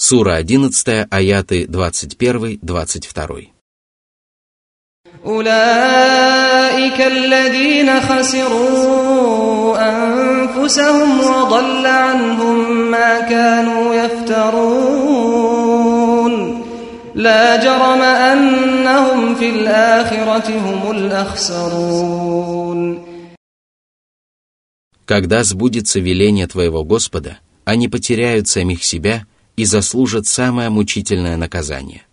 Сура 11, аяты 21-22. أولئك الذين خسروا أنفسهم وضل عنهم ما كانوا يفترون لا جرم أنهم في الآخرة هم الأخسرون Когда сбудется веление твоего Господа, они потеряют самих себя и заслужат самое мучительное наказание.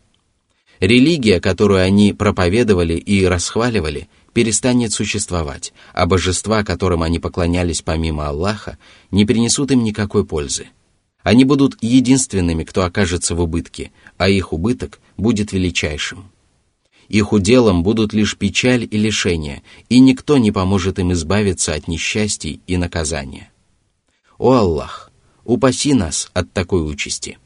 Религия, которую они проповедовали и расхваливали, перестанет существовать, а божества, которым они поклонялись помимо Аллаха, не принесут им никакой пользы. Они будут единственными, кто окажется в убытке, а их убыток будет величайшим. Их уделом будут лишь печаль и лишения, и никто не поможет им избавиться от несчастий и наказания. О Аллах, упаси нас от такой участи.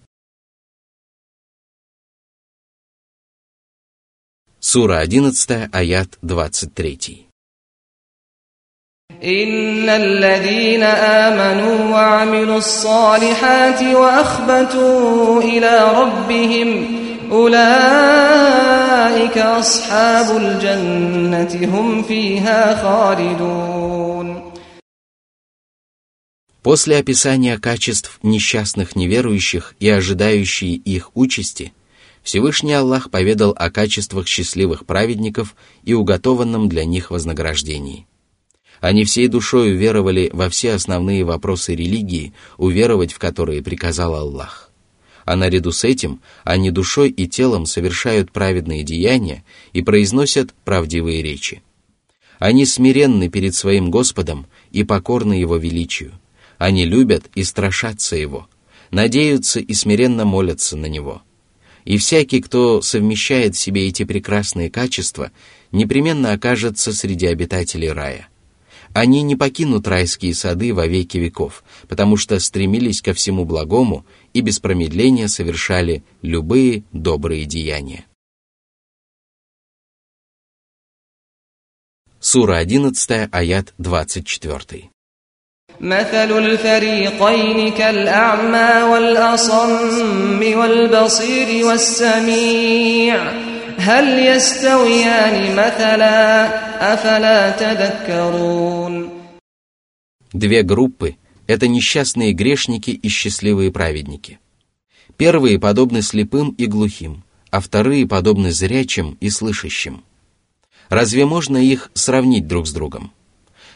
Сура 11, аят 23. إن الذين آمنوا وعملوا الصالحات وأخبتوا إلى ربهم أولئك أصحاب الجنة هم فيها خالدون После описания качеств несчастных неверующих и ожидающей их участи, Всевышний Аллах поведал о качествах счастливых праведников и уготованном для них вознаграждении. Они всей душой уверовали во все основные вопросы религии, уверовать в которые приказал Аллах. А наряду с этим они душой и телом совершают праведные деяния и произносят правдивые речи. Они смиренны перед своим Господом и покорны Его величию. Они любят и страшатся Его, надеются и смиренно молятся на Него. И всякий, кто совмещает в себе эти прекрасные качества, непременно окажется среди обитателей рая. Они не покинут райские сады во веки веков, потому что стремились ко всему благому и без промедления совершали любые добрые деяния. Сура 11, аят 24. مثل الفريقين كالأعمى والأصم والبصير والسميع هل يستويان مثلا أفلا تذكرون Две группы – это несчастные грешники и счастливые праведники. Первые подобны слепым и глухим, а вторые подобны зрячим и слышащим. Разве можно их сравнить друг с другом?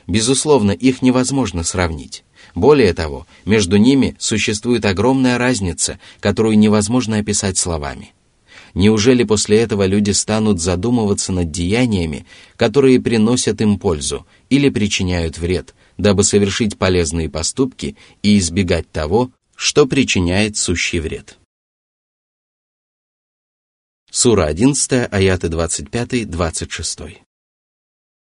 Безусловно, их невозможно сравнить. Более того, между ними существует огромная разница, которую невозможно описать словами. Неужели после этого люди станут задумываться над деяниями, которые приносят им пользу или причиняют вред, дабы совершить полезные поступки и избегать того, что причиняет сущий вред? Сура 11, аяты 25-26.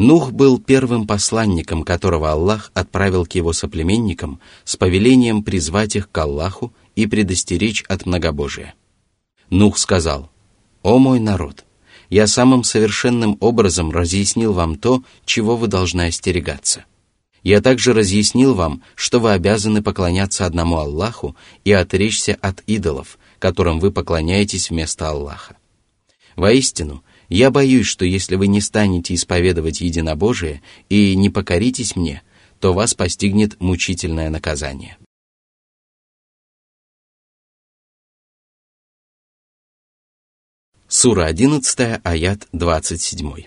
Нух был первым посланником, которого Аллах отправил к его соплеменникам с повелением призвать их к Аллаху и предостеречь от многобожия. Нух сказал, «О мой народ, я самым совершенным образом разъяснил вам то, чего вы должны остерегаться. Я также разъяснил вам, что вы обязаны поклоняться одному Аллаху и отречься от идолов, которым вы поклоняетесь вместо Аллаха. Воистину, я боюсь, что если вы не станете исповедовать единобожие и не покоритесь мне, то вас постигнет мучительное наказание. Сура 11, аят 27.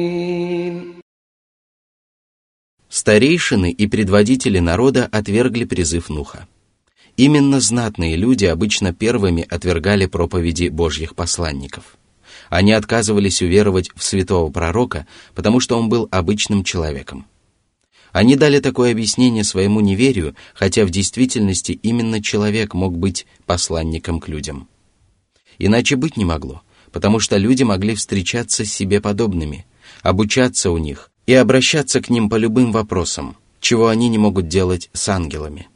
Старейшины и предводители народа отвергли призыв Нуха. Именно знатные люди обычно первыми отвергали проповеди Божьих посланников. Они отказывались уверовать в святого пророка, потому что он был обычным человеком. Они дали такое объяснение своему неверию, хотя в действительности именно человек мог быть посланником к людям. Иначе быть не могло, потому что люди могли встречаться с себе подобными, обучаться у них и обращаться к ним по любым вопросам, чего они не могут делать с ангелами.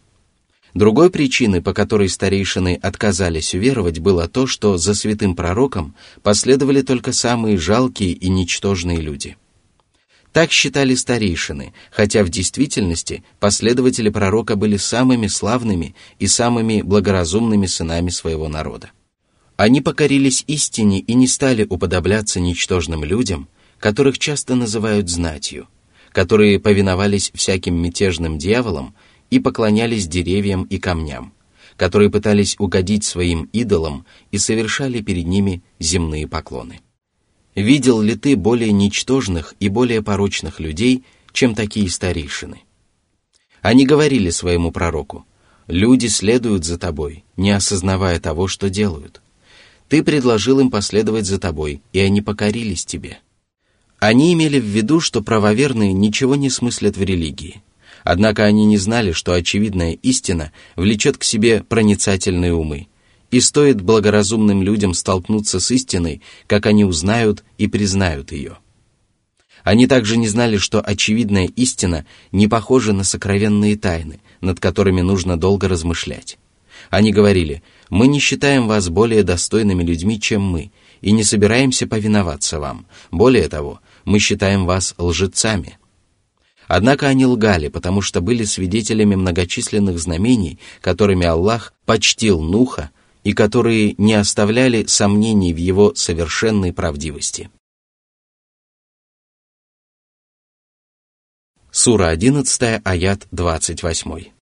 Другой причиной, по которой старейшины отказались уверовать, было то, что за святым пророком последовали только самые жалкие и ничтожные люди – так считали старейшины, хотя в действительности последователи пророка были самыми славными и самыми благоразумными сынами своего народа. Они покорились истине и не стали уподобляться ничтожным людям, которых часто называют знатью, которые повиновались всяким мятежным дьяволам и поклонялись деревьям и камням, которые пытались угодить своим идолам и совершали перед ними земные поклоны. Видел ли ты более ничтожных и более порочных людей, чем такие старейшины? Они говорили своему пророку, «Люди следуют за тобой, не осознавая того, что делают. Ты предложил им последовать за тобой, и они покорились тебе». Они имели в виду, что правоверные ничего не смыслят в религии. Однако они не знали, что очевидная истина влечет к себе проницательные умы – и стоит благоразумным людям столкнуться с истиной, как они узнают и признают ее. Они также не знали, что очевидная истина не похожа на сокровенные тайны, над которыми нужно долго размышлять. Они говорили, мы не считаем вас более достойными людьми, чем мы, и не собираемся повиноваться вам. Более того, мы считаем вас лжецами. Однако они лгали, потому что были свидетелями многочисленных знамений, которыми Аллах почтил Нуха и которые не оставляли сомнений в его совершенной правдивости. Сура 11, аят 28.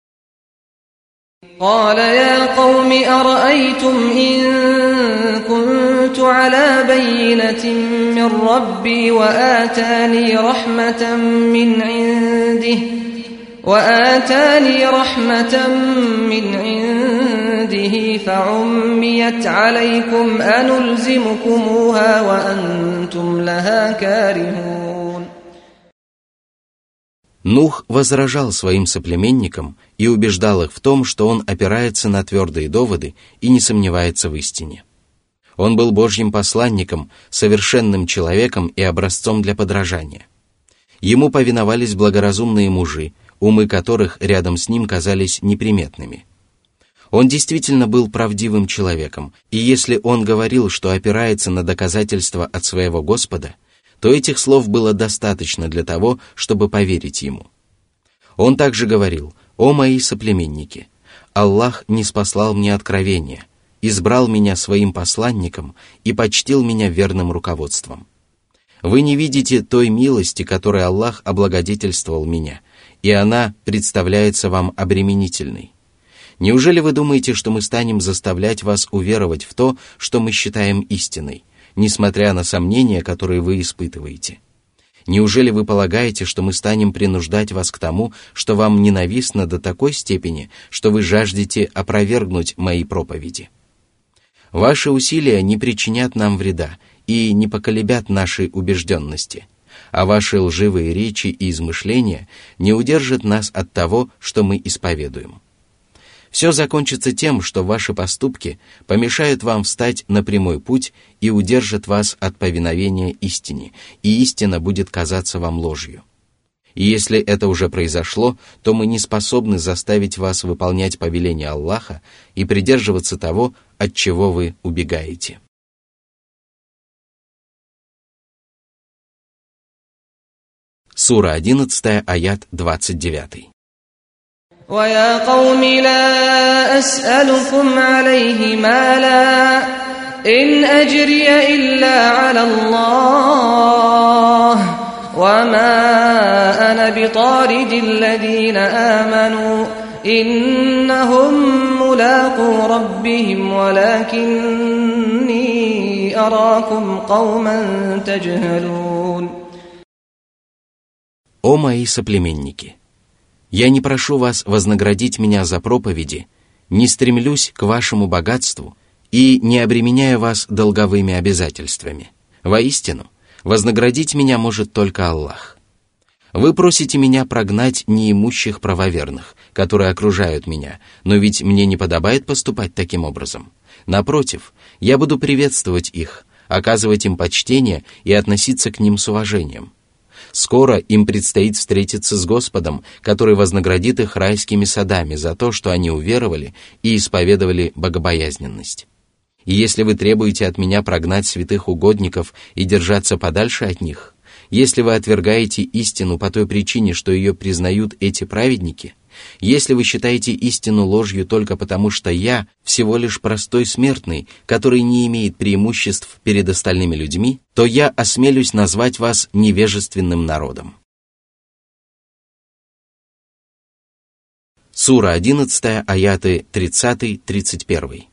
قال يا قوم أرأيتم إن كنت على بينة من ربي وآتاني رحمة من عنده وآتاني رحمة من عنده فعميت عليكم أنلزمكموها وأنتم لها كارهون Нух возражал своим соплеменникам и убеждал их в том, что он опирается на твердые доводы и не сомневается в истине. он был Божьим посланником, совершенным человеком и образцом для подражания. Ему повиновались благоразумные мужи, умы которых рядом с ним казались неприметными. Он действительно был правдивым человеком, и если он говорил, что опирается на доказательства от своего Господа, то этих слов было достаточно для того, чтобы поверить ему. Он также говорил, «О мои соплеменники, Аллах не спаслал мне откровения, избрал меня своим посланником и почтил меня верным руководством. Вы не видите той милости, которой Аллах облагодетельствовал меня – и она представляется вам обременительной. Неужели вы думаете, что мы станем заставлять вас уверовать в то, что мы считаем истиной, несмотря на сомнения, которые вы испытываете? Неужели вы полагаете, что мы станем принуждать вас к тому, что вам ненавистно до такой степени, что вы жаждете опровергнуть мои проповеди? Ваши усилия не причинят нам вреда и не поколебят нашей убежденности – а ваши лживые речи и измышления не удержат нас от того, что мы исповедуем. Все закончится тем, что ваши поступки помешают вам встать на прямой путь и удержат вас от повиновения истине, и истина будет казаться вам ложью. И если это уже произошло, то мы не способны заставить вас выполнять повеление Аллаха и придерживаться того, от чего вы убегаете. Сура 11, аят 29. ويا قوم لا أسألكم عليه مالا إن أجري إلا على الله وما أنا بطارد الذين آمنوا إنهم ملاقو ربهم ولكني أراكم قوما تجهلون «О мои соплеменники! Я не прошу вас вознаградить меня за проповеди, не стремлюсь к вашему богатству и не обременяю вас долговыми обязательствами. Воистину, вознаградить меня может только Аллах. Вы просите меня прогнать неимущих правоверных, которые окружают меня, но ведь мне не подобает поступать таким образом. Напротив, я буду приветствовать их, оказывать им почтение и относиться к ним с уважением. Скоро им предстоит встретиться с Господом, который вознаградит их райскими садами за то, что они уверовали и исповедовали богобоязненность. И если вы требуете от меня прогнать святых угодников и держаться подальше от них, если вы отвергаете истину по той причине, что ее признают эти праведники, если вы считаете истину ложью только потому, что я всего лишь простой смертный, который не имеет преимуществ перед остальными людьми, то я осмелюсь назвать вас невежественным народом. Сура 11, аяты 30-31.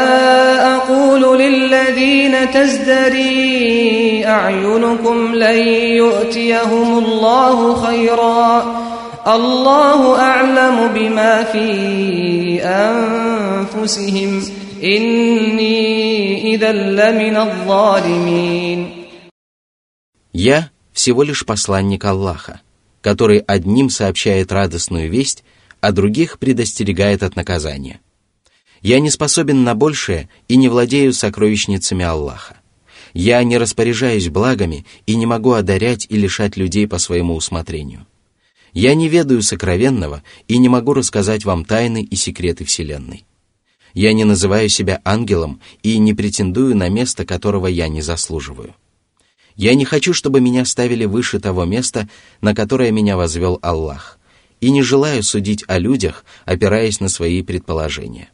تزدري أعينكم لن يؤتيهم الله خيرا الله أعلم بما في أنفسهم إني إذا لمن الظالمين Я всего лишь посланник Аллаха, который одним сообщает радостную весть, а других предостерегает от наказания – я не способен на большее и не владею сокровищницами Аллаха. Я не распоряжаюсь благами и не могу одарять и лишать людей по своему усмотрению. Я не ведаю сокровенного и не могу рассказать вам тайны и секреты Вселенной. Я не называю себя ангелом и не претендую на место, которого я не заслуживаю. Я не хочу, чтобы меня ставили выше того места, на которое меня возвел Аллах, и не желаю судить о людях, опираясь на свои предположения.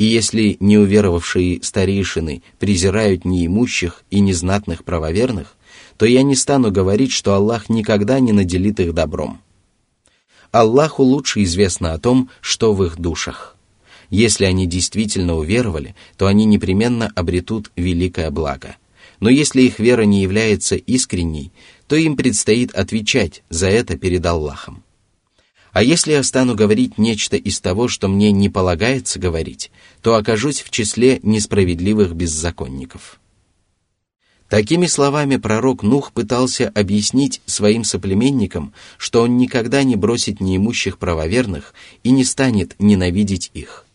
И если неуверовавшие старейшины презирают неимущих и незнатных правоверных, то я не стану говорить, что Аллах никогда не наделит их добром. Аллаху лучше известно о том, что в их душах. Если они действительно уверовали, то они непременно обретут великое благо. Но если их вера не является искренней, то им предстоит отвечать за это перед Аллахом. А если я стану говорить нечто из того, что мне не полагается говорить, то окажусь в числе несправедливых беззаконников. Такими словами пророк Нух пытался объяснить своим соплеменникам, что он никогда не бросит неимущих правоверных и не станет ненавидеть их.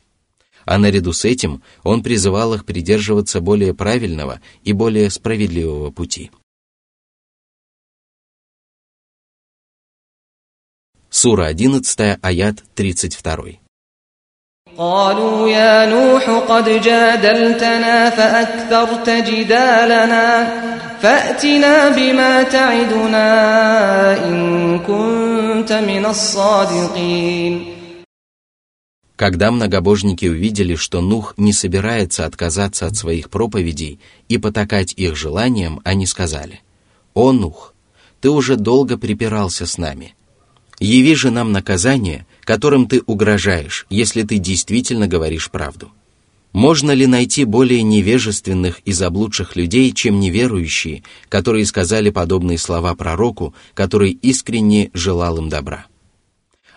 А наряду с этим он призывал их придерживаться более правильного и более справедливого пути. Сура 11, аят 32. قالوا يا نوح قد جادلتنا فأكثرت جدالنا فأتنا بما تعدنا إن كنت من الصادقين Когда многобожники увидели, что Нух не собирается отказаться от своих проповедей и потакать их желаниям, они сказали, «О, Нух, ты уже долго припирался с нами. Яви же нам наказание, которым ты угрожаешь, если ты действительно говоришь правду. Можно ли найти более невежественных и заблудших людей, чем неверующие, которые сказали подобные слова пророку, который искренне желал им добра?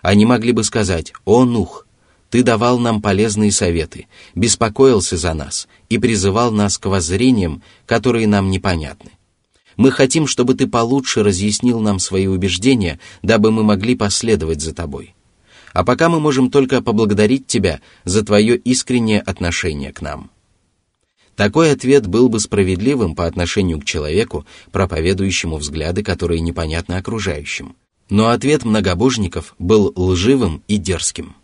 Они могли бы сказать «О, Нух, ты давал нам полезные советы, беспокоился за нас и призывал нас к воззрениям, которые нам непонятны. Мы хотим, чтобы ты получше разъяснил нам свои убеждения, дабы мы могли последовать за тобой а пока мы можем только поблагодарить тебя за твое искреннее отношение к нам. Такой ответ был бы справедливым по отношению к человеку, проповедующему взгляды, которые непонятны окружающим. Но ответ многобожников был лживым и дерзким.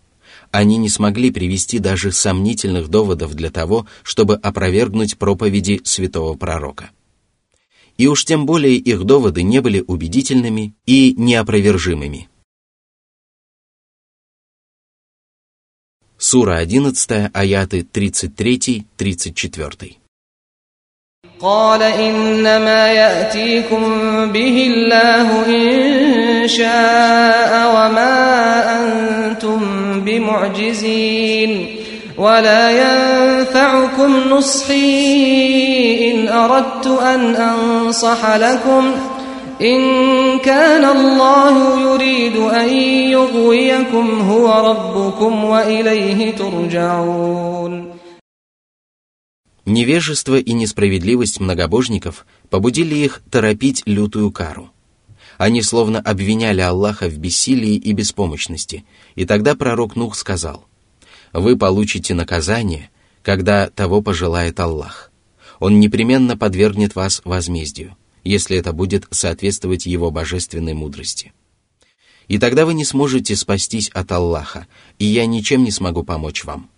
Они не смогли привести даже сомнительных доводов для того, чтобы опровергнуть проповеди святого пророка И уж тем более их доводы не были убедительными и неопровержимыми – Сура 11, аяты 33-34. قال إنما يأتيكم به الله إن شاء وما أنتم بمعجزين ولا ينفعكم نصحي إن أردت أن أنصح لكم إن كان الله يريد أن يغويكم هو ربكم وإليه ترجعون Невежество и несправедливость многобожников побудили их торопить лютую кару. Они словно обвиняли Аллаха в бессилии и беспомощности, и тогда пророк Нух сказал, «Вы получите наказание, когда того пожелает Аллах. Он непременно подвергнет вас возмездию, если это будет соответствовать его божественной мудрости. И тогда вы не сможете спастись от Аллаха, и я ничем не смогу помочь вам».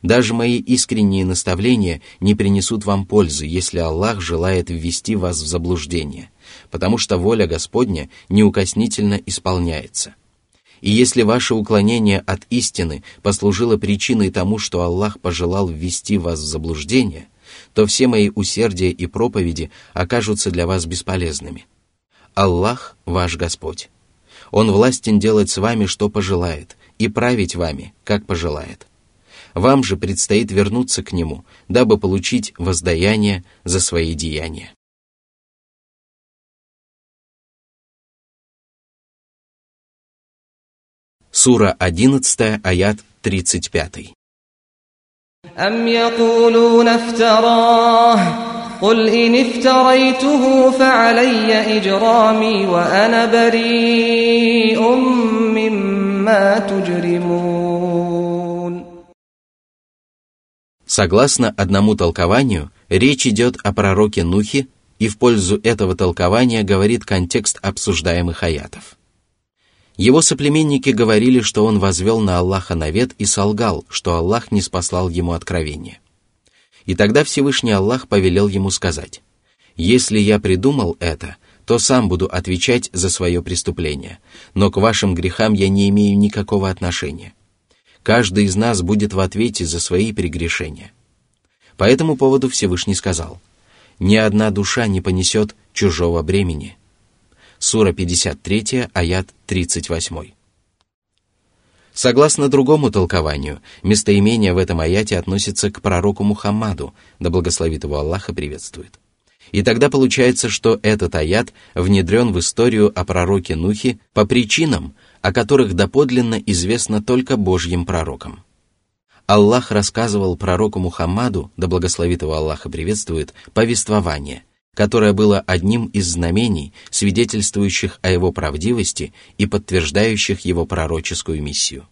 Даже мои искренние наставления не принесут вам пользы, если Аллах желает ввести вас в заблуждение, потому что воля Господня неукоснительно исполняется. И если ваше уклонение от истины послужило причиной тому, что Аллах пожелал ввести вас в заблуждение, то все мои усердия и проповеди окажутся для вас бесполезными. Аллах – ваш Господь. Он властен делать с вами, что пожелает, и править вами, как пожелает. Вам же предстоит вернуться к Нему, дабы получить воздаяние за свои деяния. Сура 11, аят 35. أم يقولون افتراه قل إن افتريته فعلي إجرامي وأنا بريء مما تجرمون Согласно одному толкованию, речь идет о пророке Нухе, и в пользу этого толкования говорит контекст обсуждаемых аятов. его соплеменники говорили, что он возвел на Аллаха навет и солгал, что Аллах не спаслал ему откровение. И тогда Всевышний Аллах повелел ему сказать, «Если я придумал это, то сам буду отвечать за свое преступление, но к вашим грехам я не имею никакого отношения каждый из нас будет в ответе за свои прегрешения. По этому поводу Всевышний сказал, «Ни одна душа не понесет чужого бремени». Сура 53, аят 38. Согласно другому толкованию, местоимение в этом аяте относится к пророку Мухаммаду, да благословит его Аллах и приветствует. И тогда получается, что этот аят внедрен в историю о пророке Нухе по причинам, о которых доподлинно известно только Божьим пророкам. Аллах рассказывал пророку Мухаммаду, да благословит его Аллах и приветствует, повествование, которое было одним из знамений, свидетельствующих о его правдивости и подтверждающих его пророческую миссию.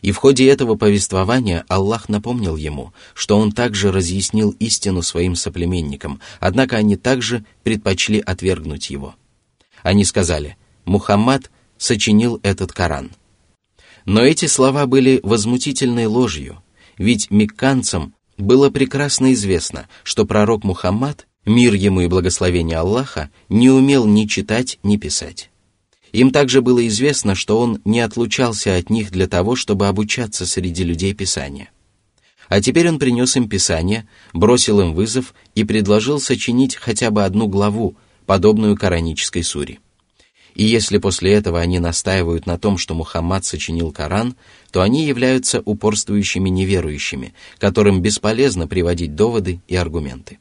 И в ходе этого повествования Аллах напомнил ему, что он также разъяснил истину своим соплеменникам, однако они также предпочли отвергнуть его. Они сказали, Мухаммад сочинил этот Коран. Но эти слова были возмутительной ложью, ведь мекканцам было прекрасно известно, что пророк Мухаммад, мир ему и благословение Аллаха, не умел ни читать, ни писать. Им также было известно, что он не отлучался от них для того, чтобы обучаться среди людей Писания. А теперь он принес им Писание, бросил им вызов и предложил сочинить хотя бы одну главу, подобную коранической суре. И если после этого они настаивают на том, что Мухаммад сочинил Коран, то они являются упорствующими неверующими, которым бесполезно приводить доводы и аргументы.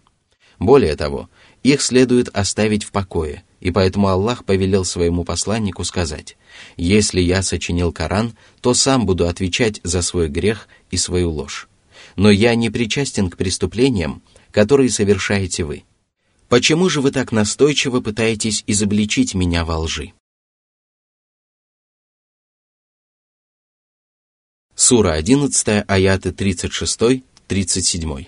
Более того, их следует оставить в покое, и поэтому Аллах повелел своему посланнику сказать, «Если я сочинил Коран, то сам буду отвечать за свой грех и свою ложь. Но я не причастен к преступлениям, которые совершаете вы. Почему же вы так настойчиво пытаетесь изобличить меня во лжи? Сура 11, аяты 36-37.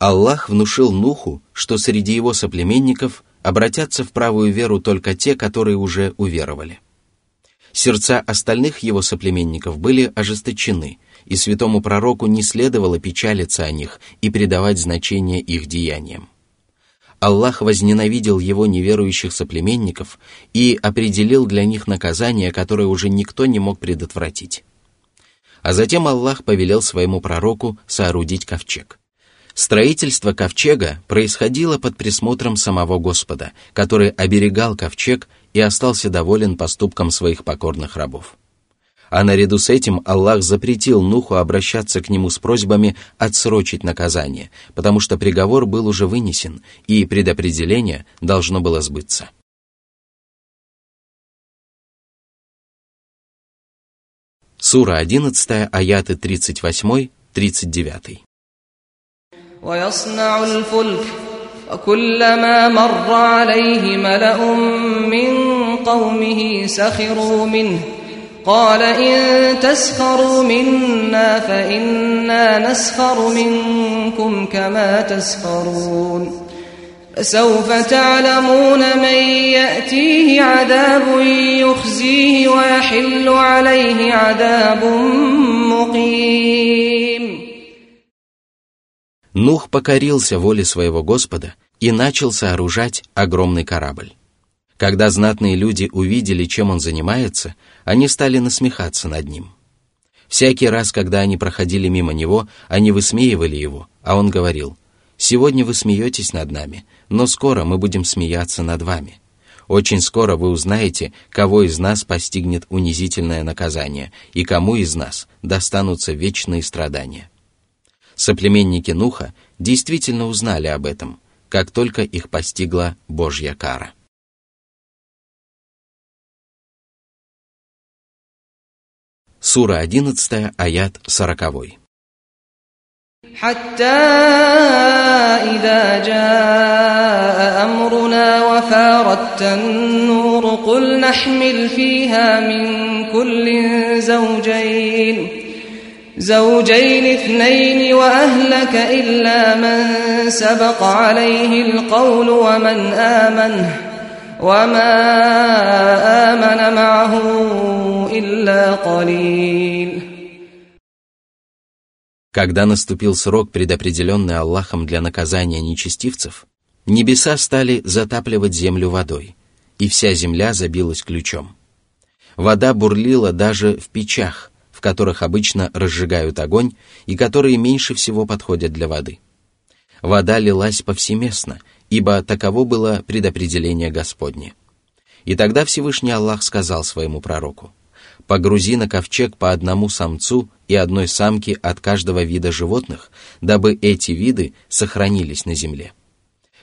Аллах внушил Нуху, что среди его соплеменников обратятся в правую веру только те, которые уже уверовали. Сердца остальных его соплеменников были ожесточены, и святому пророку не следовало печалиться о них и придавать значение их деяниям. Аллах возненавидел его неверующих соплеменников и определил для них наказание, которое уже никто не мог предотвратить. А затем Аллах повелел своему пророку соорудить ковчег. Строительство ковчега происходило под присмотром самого Господа, который оберегал ковчег и остался доволен поступком своих покорных рабов. А наряду с этим Аллах запретил Нуху обращаться к нему с просьбами отсрочить наказание, потому что приговор был уже вынесен, и предопределение должно было сбыться. Сура 11, аяты 38-39. ويصنع الفلك وكلما مر عليه ملأ من قومه سخروا منه. قال إن تسخروا منا فإنا نسخر منكم كما تسخرون. فسوف تعلمون من يأتيه عذاب يخزيه ويحل عليه عذاب مقيم. Нух покорился воле своего Господа и начал сооружать огромный корабль. Когда знатные люди увидели, чем он занимается, они стали насмехаться над ним. Всякий раз, когда они проходили мимо него, они высмеивали его, а он говорил, «Сегодня вы смеетесь над нами, но скоро мы будем смеяться над вами. Очень скоро вы узнаете, кого из нас постигнет унизительное наказание и кому из нас достанутся вечные страдания». Соплеменники Нуха действительно узнали об этом, как только их постигла Божья кара. Сура 11, аят 40. حتى إذا جاء أمرنا وفارت النور قل نحمل فيها من كل زوجين زوجين اثنين وأهلك إلا من سبق عليه القول ومن آمن وما آمن معه إلا قليل Когда наступил срок, предопределенный Аллахом для наказания нечестивцев, небеса стали затапливать землю водой, и вся земля забилась ключом. Вода бурлила даже в печах, в которых обычно разжигают огонь и которые меньше всего подходят для воды. Вода лилась повсеместно, ибо таково было предопределение Господне. И тогда Всевышний Аллах сказал своему пророку, «Погрузи на ковчег по одному самцу и одной самке от каждого вида животных, дабы эти виды сохранились на земле.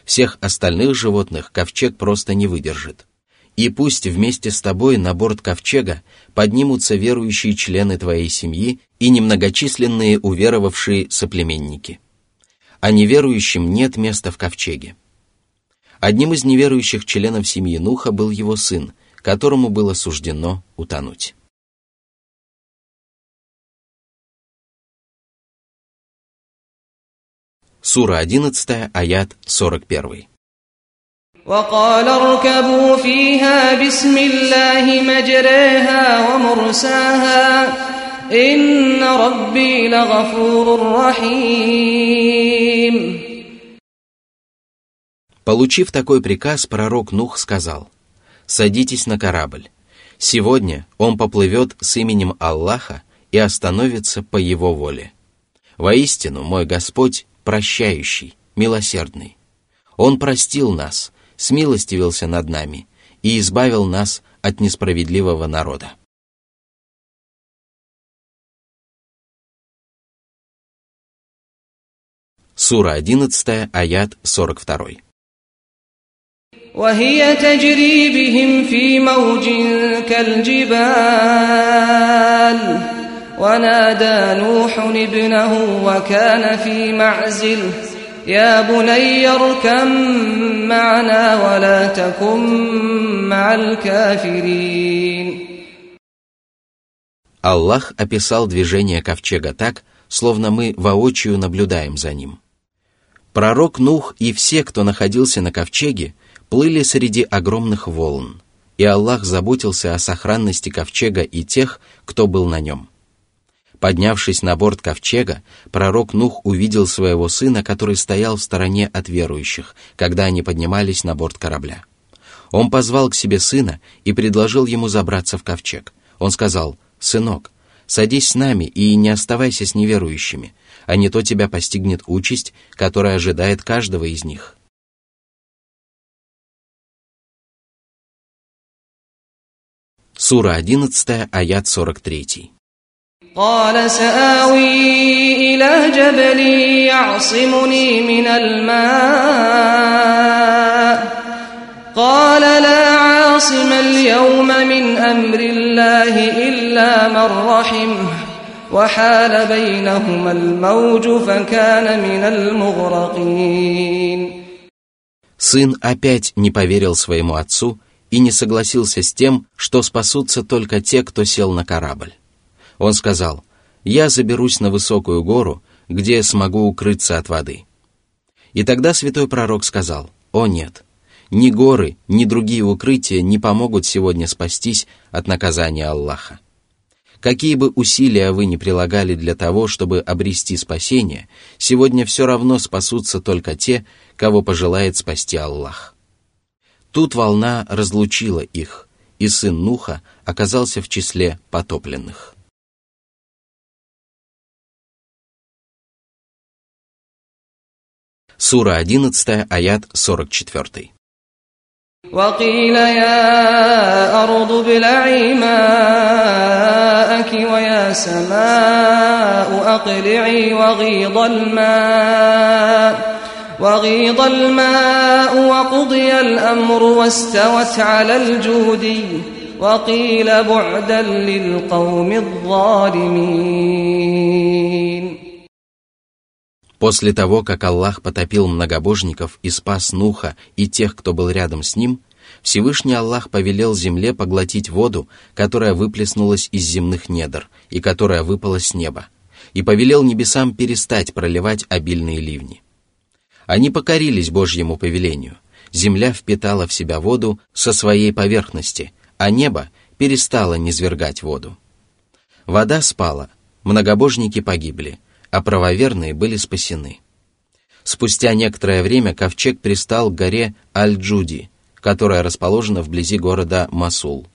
Всех остальных животных ковчег просто не выдержит и пусть вместе с тобой на борт ковчега поднимутся верующие члены твоей семьи и немногочисленные уверовавшие соплеменники. А неверующим нет места в ковчеге. Одним из неверующих членов семьи Нуха был его сын, которому было суждено утонуть. Сура 11, аят 41. وقال اركبوا فيها بسم الله مجريها ومرساها إن ربي لغفور رحيم Получив такой приказ, пророк Нух сказал, «Садитесь на корабль. Сегодня он поплывет с именем Аллаха и остановится по его воле. Воистину, мой Господь прощающий, милосердный. Он простил нас, смилостивился над нами и избавил нас от несправедливого народа. Сура 11, аят 42. وهي تجري بهم في موج كالجبال ونادى نوح ابنه وكان في معزل يا بني اركم معنا ولا تكن مع الكافرين Аллах описал движение ковчега так, словно мы воочию наблюдаем за ним. Пророк Нух и все, кто находился на ковчеге, плыли среди огромных волн, и Аллах заботился о сохранности ковчега и тех, кто был на нем. Поднявшись на борт ковчега, пророк Нух увидел своего сына, который стоял в стороне от верующих, когда они поднимались на борт корабля. Он позвал к себе сына и предложил ему забраться в ковчег. Он сказал, «Сынок, садись с нами и не оставайся с неверующими, а не то тебя постигнет участь, которая ожидает каждого из них». Сура 11, аят 43. قال سآوي إلى جبل يعصمني من الماء قال لا عاصم اليوم من أمر الله إلا من رحمه وحال بينهما الموج فكان من المغرقين Сын опять не поверил своему отцу и не согласился с тем, что спасутся только те, кто сел на корабль. Он сказал, «Я заберусь на высокую гору, где смогу укрыться от воды». И тогда святой пророк сказал, «О нет, ни горы, ни другие укрытия не помогут сегодня спастись от наказания Аллаха. Какие бы усилия вы ни прилагали для того, чтобы обрести спасение, сегодня все равно спасутся только те, кого пожелает спасти Аллах. Тут волна разлучила их, и сын Нуха оказался в числе потопленных. Сура 11, аят 44. وقيل يا أرض ابلعي ماءك ويا سماء أقلعي وغيض الماء وغيض الماء وقضي الأمر واستوت على الجودي وقيل بعدا للقوم الظالمين После того, как Аллах потопил многобожников и спас Нуха и тех, кто был рядом с ним, Всевышний Аллах повелел земле поглотить воду, которая выплеснулась из земных недр и которая выпала с неба, и повелел небесам перестать проливать обильные ливни. Они покорились Божьему повелению. Земля впитала в себя воду со своей поверхности, а небо перестало низвергать воду. Вода спала, многобожники погибли – а правоверные были спасены. Спустя некоторое время ковчег пристал к горе Аль-Джуди, которая расположена вблизи города Масул.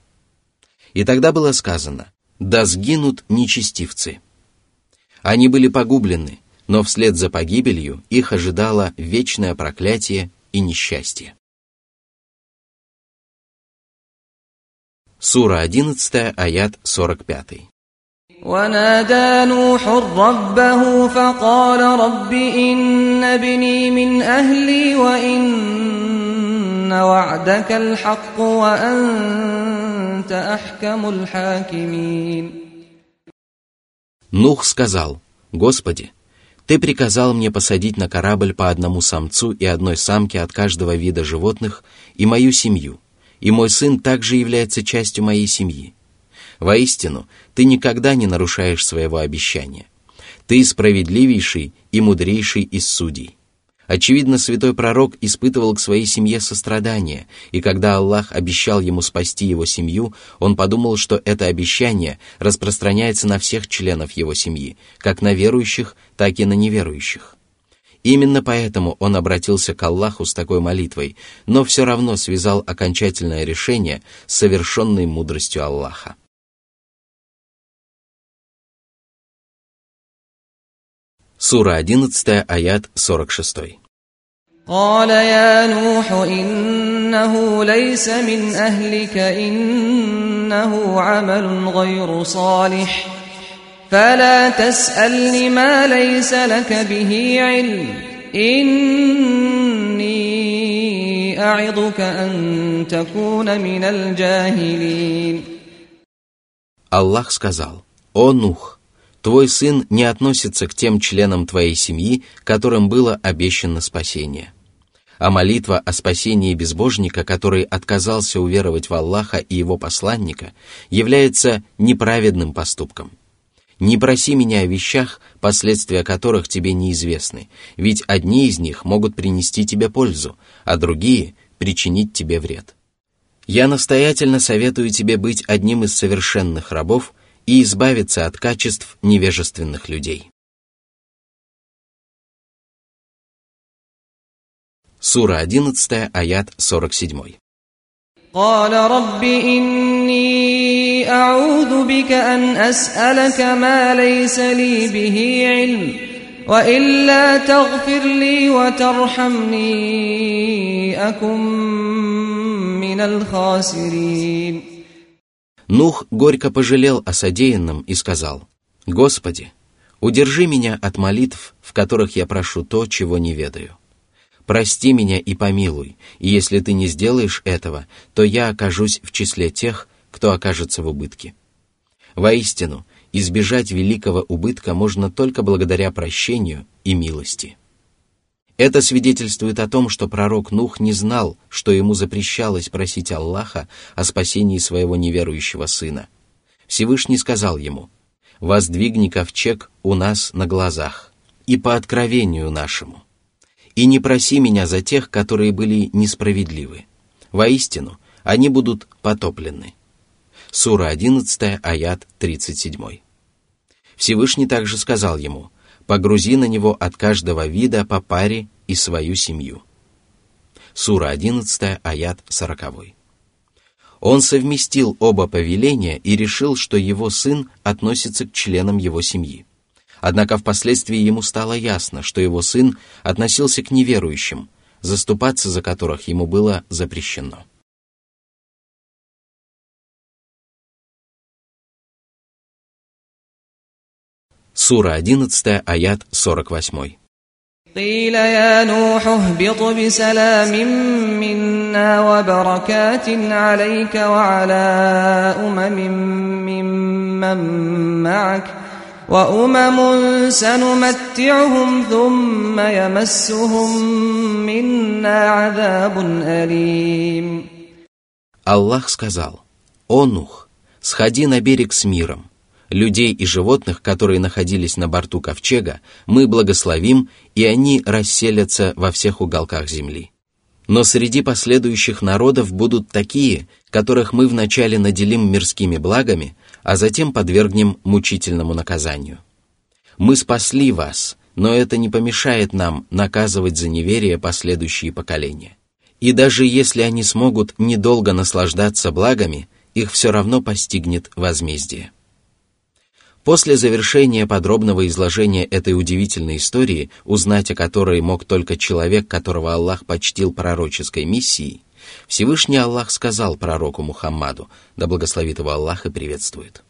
И тогда было сказано, «Да сгинут нечестивцы». Они были погублены, но вслед за погибелью их ожидало вечное проклятие и несчастье. Сура 11, аят 45. ونادى نوح ربه فقال رب إن ابني من أهلي وإن وعدك الحق وأنت أحكم الحاكمين Нух сказал, «Господи, Ты приказал мне посадить на корабль по одному самцу и одной самке от каждого вида животных и мою семью, и мой сын также является частью моей семьи. Воистину, ты никогда не нарушаешь своего обещания. Ты справедливейший и мудрейший из судей. Очевидно, святой пророк испытывал к своей семье сострадание, и когда Аллах обещал ему спасти его семью, он подумал, что это обещание распространяется на всех членов его семьи, как на верующих, так и на неверующих. Именно поэтому он обратился к Аллаху с такой молитвой, но все равно связал окончательное решение с совершенной мудростью Аллаха. Сура 11, аят 46. قال يا نوح إنه ليس من أهلك إنه عمل غير صالح فلا تسألني ما ليس لك به علم إني أعظك أن تكون من الجاهلين Аллах сказал, «О Нух, Твой сын не относится к тем членам твоей семьи, которым было обещано спасение. а молитва о спасении безбожника, который отказался уверовать в Аллаха и его посланника, является неправедным поступком. Не проси меня о вещах, последствия которых тебе неизвестны, ведь одни из них могут принести тебе пользу, а другие — причинить тебе вред. Я настоятельно советую тебе быть одним из совершенных рабов и избавиться от качеств невежественных людей. Сура 11, аят 47. قال رب إني أعوذ بك أن أسألك ما ليس لي به علم وإلا تغفر لي وترحمني أكن من الخاسرين Нух горько пожалел о содеянном и сказал, «Господи, удержи меня от молитв, в которых я прошу то, чего не ведаю. Прости меня и помилуй, и если ты не сделаешь этого, то я окажусь в числе тех, кто окажется в убытке. Воистину, избежать великого убытка можно только благодаря прощению и милости. Это свидетельствует о том, что пророк Нух не знал, что ему запрещалось просить Аллаха о спасении своего неверующего сына. Всевышний сказал ему, «Воздвигни ковчег у нас на глазах и по откровению нашему» и не проси меня за тех, которые были несправедливы. Воистину, они будут потоплены. Сура 11, аят 37. Всевышний также сказал ему, «Погрузи на него от каждого вида по паре и свою семью». Сура 11, аят 40. Он совместил оба повеления и решил, что его сын относится к членам его семьи. Однако впоследствии ему стало ясно, что его сын относился к неверующим, заступаться за которых ему было запрещено. Сура 11, аят 48. قيل يا نوح اهبط بسلام منا وبركات عليك وعلى أمم ممن معك وأمم سنمتعهم ثم يمسهم منا عذاب أليم Аллах сказал, «О Нух, сходи на берег с миром. Людей и животных, которые находились на борту ковчега, мы благословим, и они расселятся во всех уголках земли. Но среди последующих народов будут такие, которых мы вначале наделим мирскими благами, а затем подвергнем мучительному наказанию. Мы спасли вас, но это не помешает нам наказывать за неверие последующие поколения. И даже если они смогут недолго наслаждаться благами, их все равно постигнет возмездие. После завершения подробного изложения этой удивительной истории, узнать о которой мог только человек, которого Аллах почтил пророческой миссией, Всевышний Аллах сказал пророку Мухаммаду, да благословит его Аллах и приветствует.